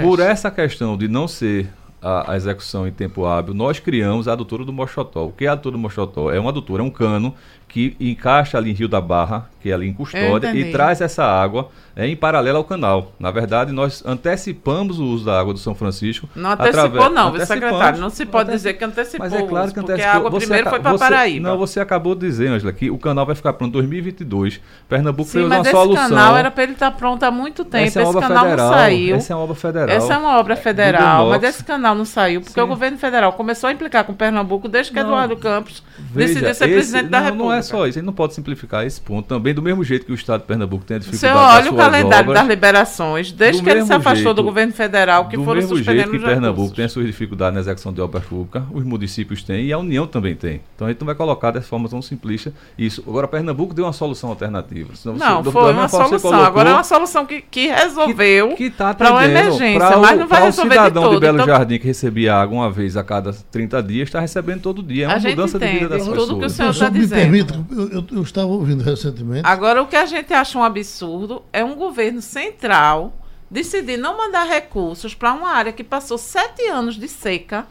Por essa questão de não ser a, a, execução em tempo hábil, nós criamos a adutora do Mochotó. O que é a adutora do Mochotó? É uma adutora, é um cano que encaixa ali em Rio da Barra, que é ali em Custódia, e traz essa água é, em paralelo ao canal. Na verdade, nós antecipamos o uso da água do São Francisco. Não antecipou, através... não, secretário. Não se pode dizer que antecipou. Mas é claro que antecipou. Porque a água você primeiro foi para Paraíba. Não, você acabou de dizer, Angela, que o canal vai ficar pronto em 2022. Pernambuco Sim, fez uma solução. Esse canal era para ele estar tá pronto há muito tempo. Essa é esse canal federal, não saiu. Essa é uma obra federal. Essa é uma obra federal, mas esse canal não saiu porque Sim. o governo federal começou a implicar com Pernambuco desde que não, Eduardo Campos Veja, decidiu ser esse, presidente não, da República. Não é só isso, ele não pode simplificar esse ponto. Também, do mesmo jeito que o Estado de Pernambuco tem a dificuldade Você olha o calendário obras, das liberações, desde que ele se afastou jeito, do governo federal, que foram suspendendo Do mesmo jeito que Pernambuco tem a sua dificuldade na execução de obras públicas, os municípios têm e a União também tem. Então a gente não vai colocar dessa forma tão simplista isso. Agora, Pernambuco deu uma solução alternativa. Senão, não, você, foi uma solução. Colocou, Agora é uma solução que, que resolveu que, que tá para uma emergência, mas não vai resolver de todo. o cidadão de Belo então... Jardim que recebia água uma vez a cada 30 dias está recebendo todo dia. É uma mudança de vida das pessoas. tudo que o senhor está dizendo. Eu, eu, eu estava ouvindo recentemente. Agora, o que a gente acha um absurdo é um governo central decidir não mandar recursos para uma área que passou sete anos de seca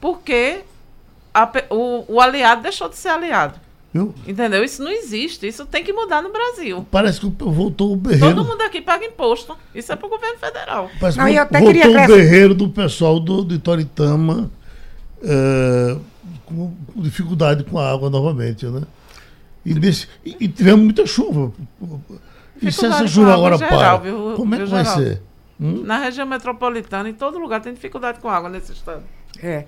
porque a, o, o aliado deixou de ser aliado. Viu? Entendeu? Isso não existe. Isso tem que mudar no Brasil. Parece que voltou o berreiro. Todo mundo aqui paga imposto. Isso é para o governo federal. Parece não, que voltou o berreiro do pessoal do, de Toritama é, com, com, dificuldade com a água novamente, né? E, desse, e, e tivemos muita chuva. E se essa chuva agora geral, para, viu, como é que vai ser? Hum? Na região metropolitana, em todo lugar, tem dificuldade com água nesse estado. É.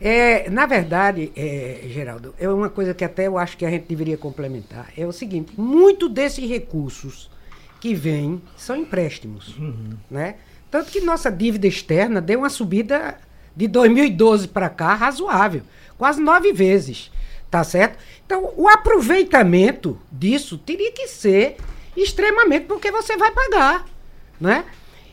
É, na verdade, é, Geraldo, é uma coisa que até eu acho que a gente deveria complementar. É o seguinte: muito desses recursos que vêm são empréstimos. Uhum. Né? Tanto que nossa dívida externa deu uma subida de 2012 para cá razoável, quase nove vezes. Tá certo? Então, o aproveitamento disso teria que ser extremamente porque você vai pagar. Né?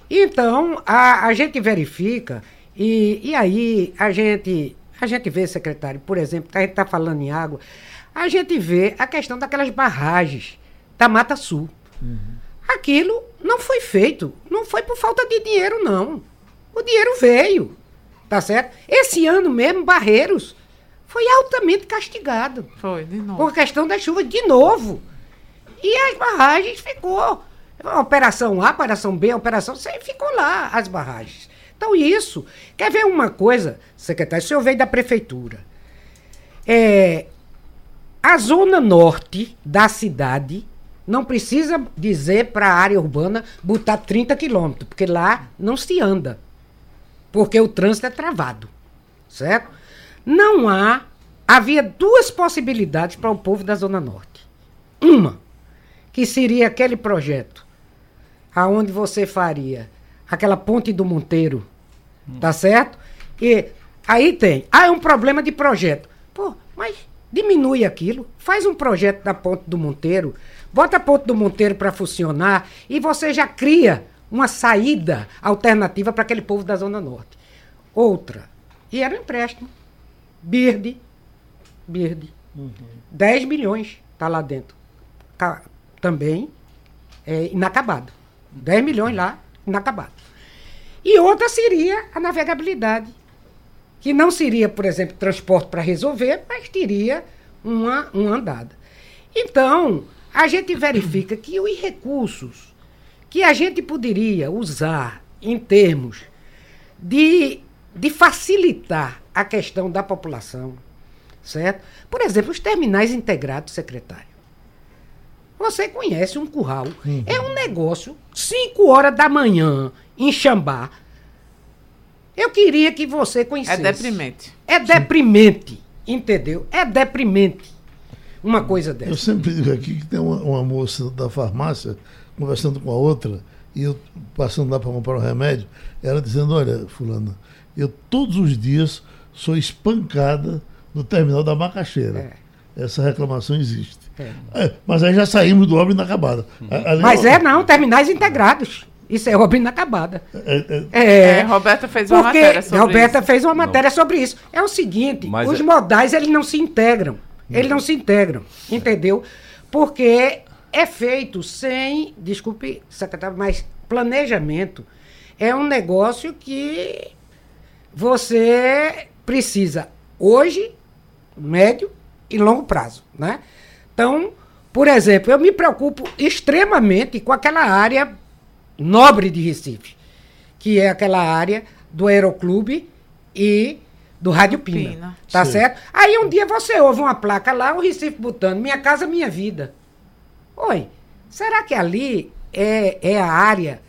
Então, a, a gente verifica e, e aí a gente, a gente vê, secretário, por exemplo, a gente está falando em água, a gente vê a questão daquelas barragens da Mata Sul. Uhum. Aquilo não foi feito, não foi por falta de dinheiro, não. O dinheiro veio, tá certo? Esse ano mesmo, Barreiros foi altamente castigado. Foi, de novo. Por questão da chuva, de novo. E as barragens ficou. Operação A, operação B, operação C, ficou lá as barragens. Então, isso. Quer ver uma coisa, secretário? O senhor veio da prefeitura. É, a zona norte da cidade não precisa dizer para a área urbana botar 30 quilômetros, porque lá não se anda. Porque o trânsito é travado. Certo? Não há. Havia duas possibilidades para o povo da Zona Norte. Uma, que seria aquele projeto aonde você faria aquela ponte do Monteiro, hum. tá certo? E aí tem, ah, é um problema de projeto. Pô, mas diminui aquilo, faz um projeto da ponte do Monteiro, bota a ponte do Monteiro para funcionar e você já cria uma saída alternativa para aquele povo da Zona Norte. Outra, e era um empréstimo. Bird, Bird, uhum. 10 milhões tá lá dentro. Tá, também é inacabado. 10 milhões lá, inacabado. E outra seria a navegabilidade, que não seria, por exemplo, transporte para resolver, mas teria uma, uma andada. Então, a gente verifica que os recursos que a gente poderia usar em termos de, de facilitar a questão da população, certo? Por exemplo, os terminais integrados, secretário. Você conhece um curral. Uhum. É um negócio, 5 horas da manhã, em Xambá. Eu queria que você conhecesse. É deprimente. É deprimente, entendeu? É deprimente uma coisa dessa. Eu sempre digo aqui que tem uma, uma moça da farmácia conversando com a outra e eu passando lá para comprar um remédio, ela dizendo, olha, fulana, eu todos os dias sou espancada no terminal da macaxeira. É. Essa reclamação existe. É. É, mas aí já saímos do obra inacabada. Uhum. mas é não, terminais integrados. Isso é obra inacabada. É, é, é, é Roberta fez uma matéria sobre Roberta isso. fez uma matéria não. sobre isso. É o seguinte, mas os modais eles não se integram. Eles não se integram, entendeu? Porque é feito sem, desculpe, secretário, mas planejamento é um negócio que você precisa hoje, médio e longo prazo, né? Então, por exemplo, eu me preocupo extremamente com aquela área nobre de Recife, que é aquela área do Aeroclube e do Rádio Pina. Pina. Tá Sim. certo? Aí um dia você ouve uma placa lá, o Recife botando Minha Casa Minha Vida. Oi, será que ali é, é a área?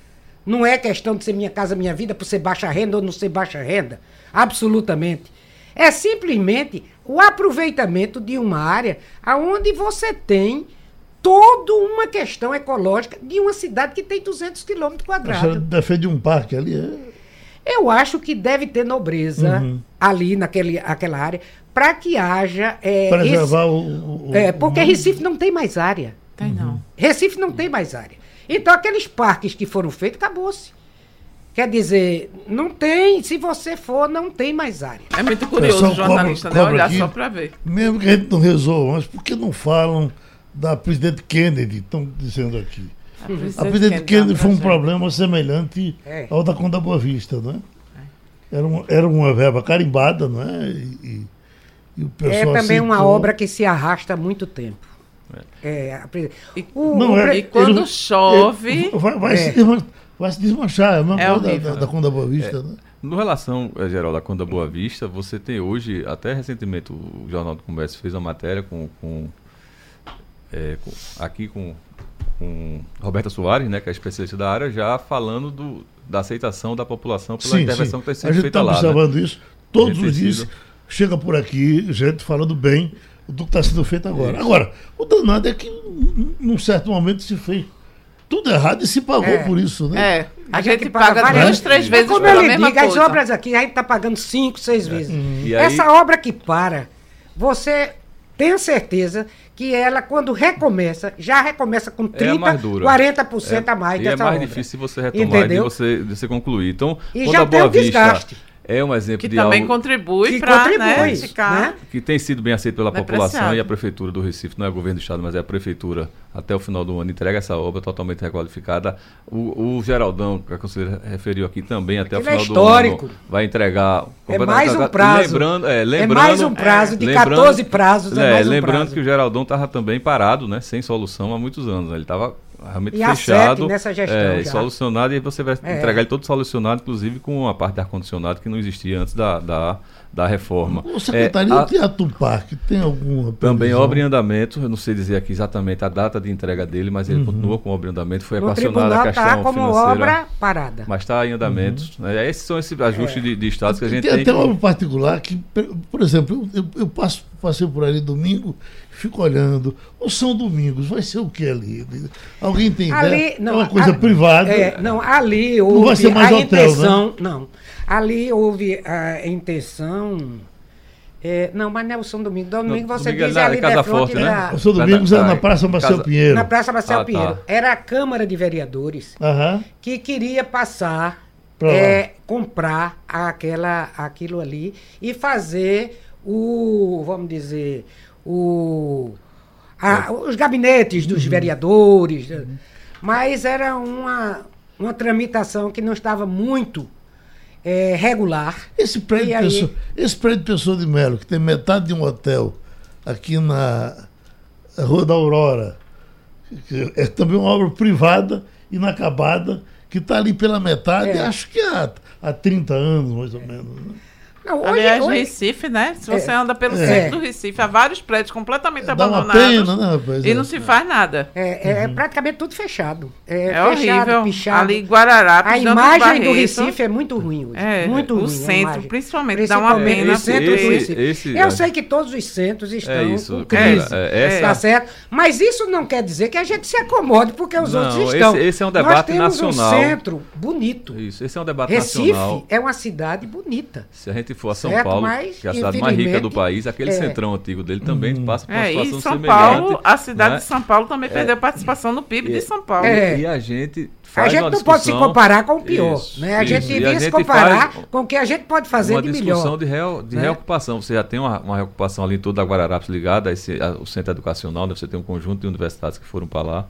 Não é questão de ser Minha Casa Minha Vida por ser baixa renda ou não ser baixa renda? Absolutamente. É simplesmente o aproveitamento de uma área onde você tem toda uma questão ecológica de uma cidade que tem 200 quilômetros quadrados. Você defende um parque ali? É... Eu acho que deve ter nobreza uhum. ali naquele, naquela área para que haja. É, Preservar esse, o, o, É, porque o Recife não tem mais área. Tem não. Uhum. Recife não tem mais área. Então aqueles parques que foram feitos, acabou-se. Quer dizer, não tem, se você for, não tem mais área. É muito curioso o jornalista, cobra, né? Olhar aqui, só para ver. Mesmo que a gente não resolva, mas por que não falam da presidente Kennedy, estão dizendo aqui? A presidente Kennedy foi um problema semelhante é. ao da Conda Boa Vista, não é? Era, uma, era uma verba carimbada, não é? E, e o pessoal é também aceitou. uma obra que se arrasta há muito tempo. É. É, a, e, o, não, é, e quando ele, chove. Ele, vai, vai, se vai, se desmanchar, é a mesma é coisa da, da, da Conda Boa Vista, é. né? No relação, eh, geral, da Conda Boa Vista, você tem hoje, até recentemente, o Jornal do Comércio fez uma matéria com, com, é, com aqui com com Roberta Soares, né, que é especialista da área, já falando do, da aceitação da população pela sim, intervenção sim. que está sendo feita tá lá. A gente está observando né? isso todos os dias. Sido... Chega por aqui, gente falando bem do que está sendo feito agora. Isso. Agora, o danado é que num certo momento se fez tudo errado e se pagou é. por isso, né? É. A, a gente, gente, paga, paga duas, três é. vezes como pela ele mesma diga, coisa. As obras aqui, a gente está pagando cinco, seis é. vezes. Uhum. Essa obra que para, você tenha certeza que ela, quando recomeça, já recomeça com 30%, é 40% é, a mais e é dessa é mais obra. difícil você retomar e você, de você concluir. Então, e já a Boa Vista desgaste. É um exemplo que de também algo contribui para né, ficar... Né? Que tem sido bem aceito pela população e a Prefeitura do Recife, não é o governo do Estado, mas é a Prefeitura, até o final do ano, entrega essa obra totalmente requalificada. O, o Geraldão, que a conselheira referiu aqui também, até Aquilo o final é do ano, vai entregar... É mais um prazo. Lembrando, é, lembrando, é mais um prazo de lembrando, 14 prazos. É, é um lembrando prazo. que o Geraldão estava também parado, né, sem solução há muitos anos. Né? Ele estava realmente e fechado. nessa gestão é, solucionado, e você vai é. entregar ele todo solucionado, inclusive com a parte de ar-condicionado que não existia antes da, da, da reforma. O secretaria é, a, Teatro Parque tem alguma previsão? Também obra em andamento, eu não sei dizer aqui exatamente a data de entrega dele, mas ele uhum. continua com obra em andamento, foi equacionada a tá questão tá como financeira. obra parada. Mas está em andamento. Uhum. Né? Esses são esses ajustes é. de, de status que a gente tem. Tem até uma obra particular que, por exemplo, eu, eu, eu passo, passei por ali domingo fico olhando. O São Domingos vai ser o que ali? Alguém tem ali, ideia? Não, é uma coisa privada. É, não, ali houve não vai ser mais a hotel, né? intenção. Né? Não. Ali houve a intenção. É, não, mas não é o São Domingos. Domingo não, você diz é ali Casa Forte, né? Da... O São Domingos é na Praça Marcel Pinheiro. Na Praça Marcel ah, tá. Pinheiro. Tá. Era a Câmara de Vereadores que queria passar, é, comprar aquela, aquilo ali e fazer o, vamos dizer, o, a, os gabinetes dos uhum. vereadores. Uhum. Mas era uma, uma tramitação que não estava muito é, regular. Esse prédio, aí... pessoa, esse prédio Pessoa de Melo, que tem metade de um hotel aqui na Rua da Aurora, é também uma obra privada, inacabada, que está ali pela metade, é. acho que há, há 30 anos, mais ou menos. Né? Não, hoje, Aliás, hoje... Recife, né? Se você é, anda pelo é, centro do Recife, há vários prédios completamente abandonados. Pena, né, e não é. se faz nada. É, é uhum. praticamente tudo fechado. É, é fechado, horrível. Pichado. Ali Guararapes, A imagem do Recife é muito ruim hoje. É, muito ruim. O centro, principalmente, dá uma pena. O centro do Recife. Esse, Eu sei que todos os centros estão com crise. Essa... Tá certo? Mas isso não quer dizer que a gente se acomode porque os não, outros estão. Esse, esse é um debate Nós temos nacional. um centro bonito. Isso, esse é um debate Recife nacional. Recife é uma cidade bonita. Se a gente for a São Paulo que é a cidade mais rica do país, aquele é. centrão antigo dele também hum. passa por uma é, situação e São semelhante. Paulo, a cidade né? de São Paulo também é. perdeu participação no PIB de São Paulo. É. E a gente faz A gente não pode se comparar com o pior. Isso, né? A isso. gente devia se comparar com o que a gente pode fazer de melhor. Uma discussão de, real, de né? reocupação. Você já tem uma, uma reocupação ali toda a Guararapes ligada ao centro educacional, né? você tem um conjunto de universidades que foram para lá.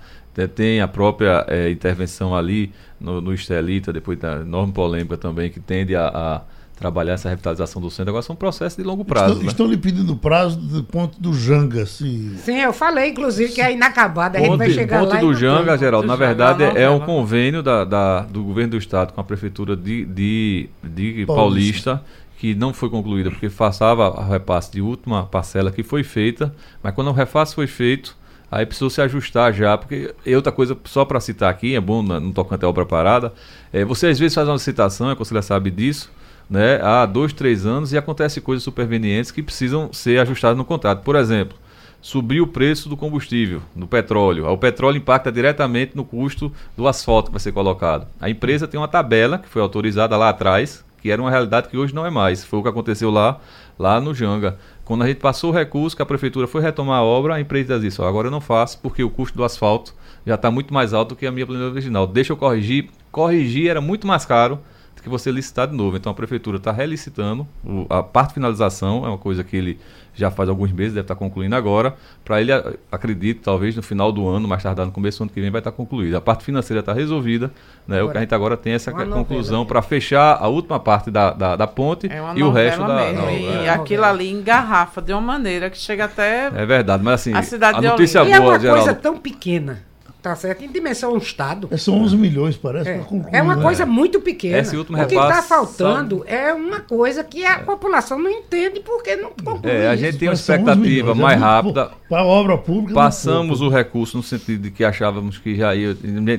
Tem a própria é, intervenção ali no, no Estelita, depois da enorme polêmica também, que tende a, a trabalhar essa revitalização do centro. Agora são processos de longo prazo. Estão, né? estão lhe pedindo prazo do ponto do Janga. Se... Sim, eu falei, inclusive, que é inacabado. A gente vai chegar ponto lá. Ponto do Janga, Geraldo, na verdade, é um convênio da, da, do governo do estado com a prefeitura de, de, de Paulista. Paulista que não foi concluída porque passava o repasse de última parcela que foi feita, mas quando o repasse foi feito, aí precisou se ajustar já, porque e outra coisa, só para citar aqui, é bom não tocante à obra parada, é, você às vezes faz uma licitação, a conselheira sabe disso, né, há dois, três anos e acontece coisas supervenientes que precisam ser ajustadas no contrato. Por exemplo, subir o preço do combustível, do petróleo. O petróleo impacta diretamente no custo do asfalto que vai ser colocado. A empresa tem uma tabela que foi autorizada lá atrás, que era uma realidade que hoje não é mais. Foi o que aconteceu lá, lá no Janga. Quando a gente passou o recurso, que a prefeitura foi retomar a obra, a empresa disse, agora eu não faço porque o custo do asfalto já está muito mais alto do que a minha planilha original. Deixa eu corrigir. Corrigir era muito mais caro que você licitar de novo. Então a prefeitura está relicitando. O, a parte de finalização é uma coisa que ele já faz alguns meses, deve estar tá concluindo agora. Para ele, acredito, talvez no final do ano, mais tardar no começo do ano que vem, vai estar tá concluída. A parte financeira está resolvida. Né? Agora, o que a gente agora tem é essa conclusão para fechar a última parte da, da, da ponte é e o resto da. Não, e é. aquilo ali engarrafa de uma maneira que chega até. É verdade, mas assim, a, cidade a notícia boa, e é uma Geraldo, coisa tão pequena Tá certo? Em dimensão um Estado. É, são 11 milhões, parece. É, concluir, é uma né? coisa muito pequena. Esse último o que está faltando é uma coisa que a população não entende porque não conclui. É, a gente isso. tem uma expectativa mais é rápida. Para a obra pública. Passamos o recurso no sentido de que achávamos que já ia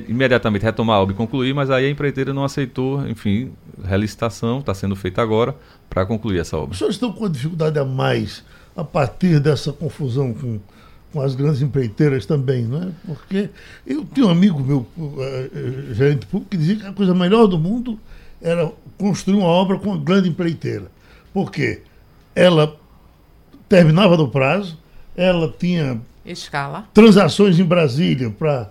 imediatamente retomar a obra e concluir, mas aí a empreiteira não aceitou, enfim, relicitação, está sendo feita agora para concluir essa obra. Os senhores estão com dificuldade a mais a partir dessa confusão com com as grandes empreiteiras também, não é? Porque eu tinha um amigo meu, uh, gerente público, que dizia que a coisa melhor do mundo era construir uma obra com uma grande empreiteira. Por quê? Ela terminava no prazo, ela tinha escala transações em Brasília para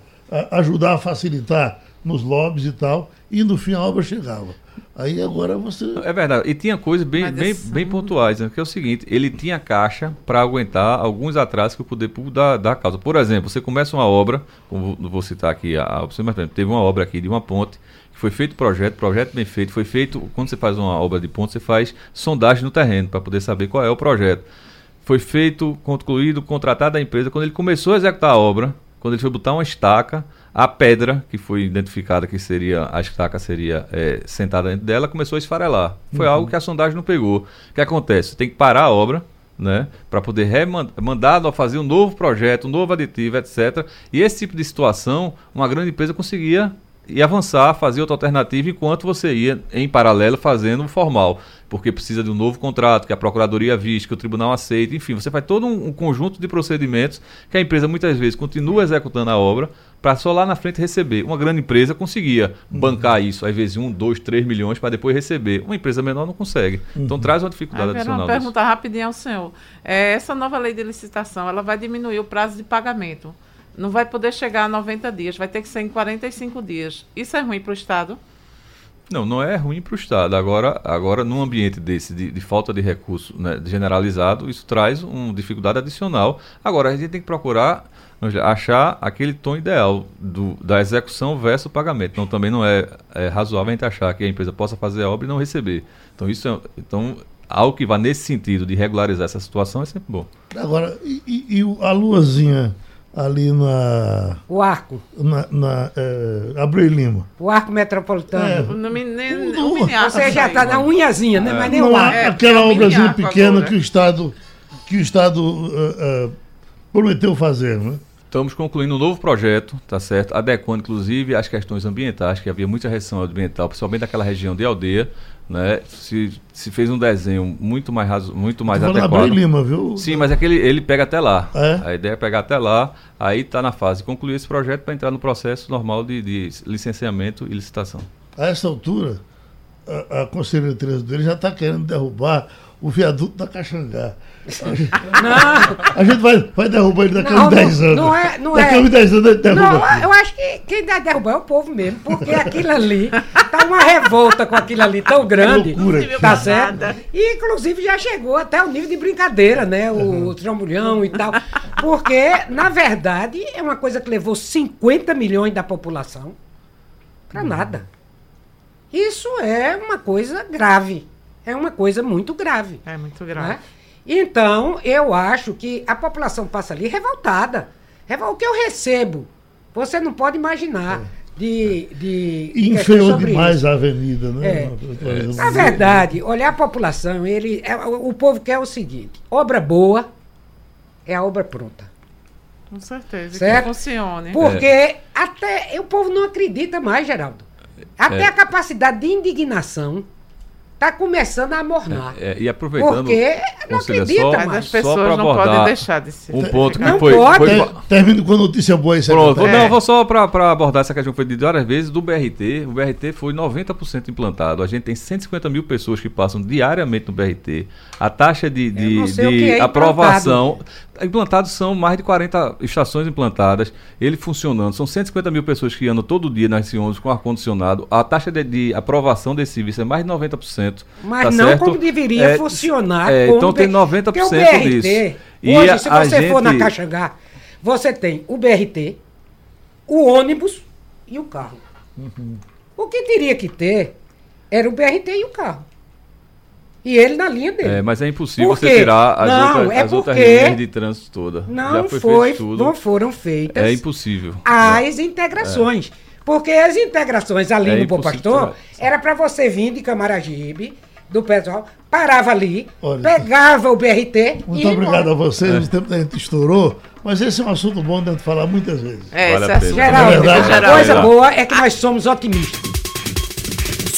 ajudar a facilitar nos lobbies e tal, e no fim a obra chegava. Aí agora você. É verdade. E tinha coisas bem, bem, bem pontuais, né? que é o seguinte: ele tinha caixa para aguentar alguns atrasos que o poder público dá, dá causa. Por exemplo, você começa uma obra, como vou citar aqui a opção, mas teve uma obra aqui de uma ponte, que foi feito projeto, projeto bem feito, foi feito. Quando você faz uma obra de ponte, você faz sondagem no terreno para poder saber qual é o projeto. Foi feito, concluído, contratado a empresa. Quando ele começou a executar a obra, quando ele foi botar uma estaca, a pedra que foi identificada que seria a estaca seria é, sentada dentro dela começou a esfarelar. Foi uhum. algo que a sondagem não pegou. O que acontece? Tem que parar a obra, né, para poder mandar fazer um novo projeto, um novo aditivo, etc. E esse tipo de situação, uma grande empresa conseguia e avançar, fazer outra alternativa enquanto você ia em paralelo fazendo o formal, porque precisa de um novo contrato que a procuradoria viste, que o tribunal aceita, enfim, você faz todo um, um conjunto de procedimentos que a empresa muitas vezes continua executando a obra para só lá na frente receber. Uma grande empresa conseguia uhum. bancar isso, às vezes um, dois, três milhões para depois receber. Uma empresa menor não consegue. Então, uhum. Então traz uma dificuldade adicional. Uma pergunta rapidinho ao senhor. É, essa nova lei de licitação, ela vai diminuir o prazo de pagamento não vai poder chegar a 90 dias, vai ter que ser em 45 dias. Isso é ruim para o Estado? Não, não é ruim para o Estado. Agora, agora, num ambiente desse, de, de falta de recurso né, generalizado, isso traz uma dificuldade adicional. Agora, a gente tem que procurar achar aquele tom ideal do, da execução versus o pagamento. Então, também não é, é, razoável a gente achar que a empresa possa fazer a obra e não receber. Então, isso é, então, algo que vá nesse sentido de regularizar essa situação é sempre bom. Agora, e, e a luazinha ali na. O arco. Na, na é, Abreu Lima. O arco metropolitano. É, não me, nem, Você já está na unhazinha, né? É. Mas nem não o arco. É, aquela obrazinha pequena que o Estado, que o Estado uh, uh, prometeu fazer, né? Estamos concluindo um novo projeto, tá certo? Adequando, inclusive, as questões ambientais, que havia muita restrição ambiental, principalmente daquela região de aldeia, né? Se, se fez um desenho muito mais raso, muito mais adequado. Lima, viu? Sim, mas é que ele, pega até lá. É? A ideia é pegar até lá, aí está na fase de concluir esse projeto para entrar no processo normal de, de licenciamento e licitação. A essa altura, a, a conselheira dele já está querendo derrubar o viaduto da Caxangá. Não. A gente vai, vai derrubar ele daqui a uns 10 anos. Não é, não daqui a uns 10 anos a gente derruba. Não, eu acho que quem deve derrubar é o povo mesmo, porque aquilo ali tá uma revolta com aquilo ali tão grande. Que loucura, tá certo? E inclusive já chegou até o nível de brincadeira, né? O, uhum. trambolhão e tal. Porque, na verdade, é uma coisa que levou 50 milhões da população para nada. Isso é uma coisa grave. É uma coisa muito grave. É muito grave. Né? Então, eu acho que a população passa ali revoltada. O que eu recebo, você não pode imaginar. É. De, de, Inferior demais isso. a avenida, né? É. Na verdade, olhar a população, ele, é, o povo quer o seguinte: obra boa é a obra pronta. Com certeza, certo? que funcione. Porque é. até o povo não acredita mais, Geraldo. Até é. a capacidade de indignação está começando a mornar. É, é, e aproveitando. Porque não acredita, só, mas as pessoas não podem deixar de ser. Um ponto que não foi. Pode. foi... Termino com a notícia boa isso Pronto, é. não, vou só para abordar essa questão que foi dita várias vezes do BRT. O BRT foi 90% implantado. A gente tem 150 mil pessoas que passam diariamente no BRT. A taxa de, de, de é aprovação. Implantados são mais de 40 estações implantadas, ele funcionando. São 150 mil pessoas que andam todo dia nas ônibus com ar-condicionado. A taxa de, de, aprovação desse serviço é mais de 90%. Mas tá não certo? como deveria é, funcionar. É, então tem 90% BRT, disso. E hoje, a, se você gente... for na Caxangá, você tem o BRT, o ônibus e o carro. Uhum. O que teria que ter era o BRT e o carro. E ele na linha dele. É, mas é impossível você tirar as, não, outras, é as outras linhas de trânsito toda. Não foi, foi não foram feitas. É impossível. As é. integrações. É. Porque as integrações ali é no Bom Pastor era para você vir de Camaragibe, do pessoal, parava ali, Olha, pegava o BRT. Muito obrigado a vocês, é. o tempo da gente estourou. Mas esse é um assunto bom de falar muitas vezes. É, vale esse assunto. Geral, é coisa boa é que nós somos otimistas.